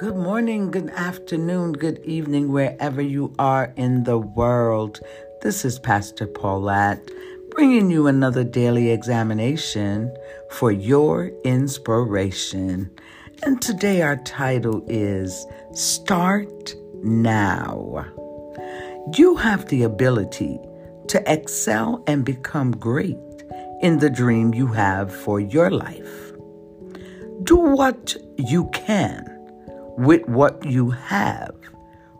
Good morning, good afternoon, good evening, wherever you are in the world. This is Pastor Paulette bringing you another daily examination for your inspiration. And today our title is Start Now. You have the ability to excel and become great in the dream you have for your life. Do what you can with what you have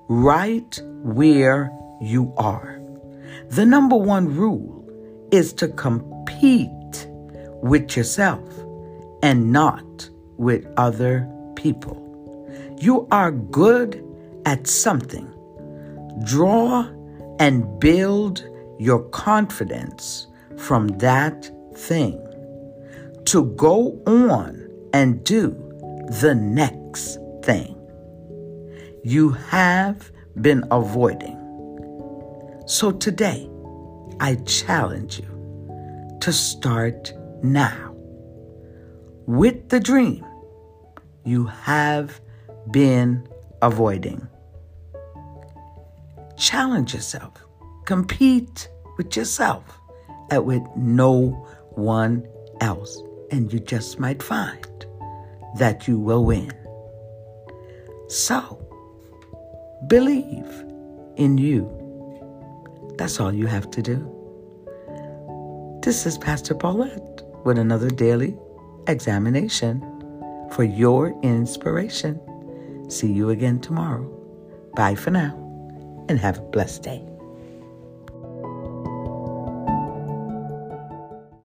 right where you are. The number one rule is to compete with yourself and not with other people. You are good at something. Draw and build your confidence from that thing to go on and do the next thing you have been avoiding. So today, I challenge you to start now with the dream you have been avoiding. Challenge yourself, compete with yourself and with no one else, and you just might find that you will win. So, believe in you. That's all you have to do. This is Pastor Paulette with another daily examination for your inspiration. See you again tomorrow. Bye for now and have a blessed day.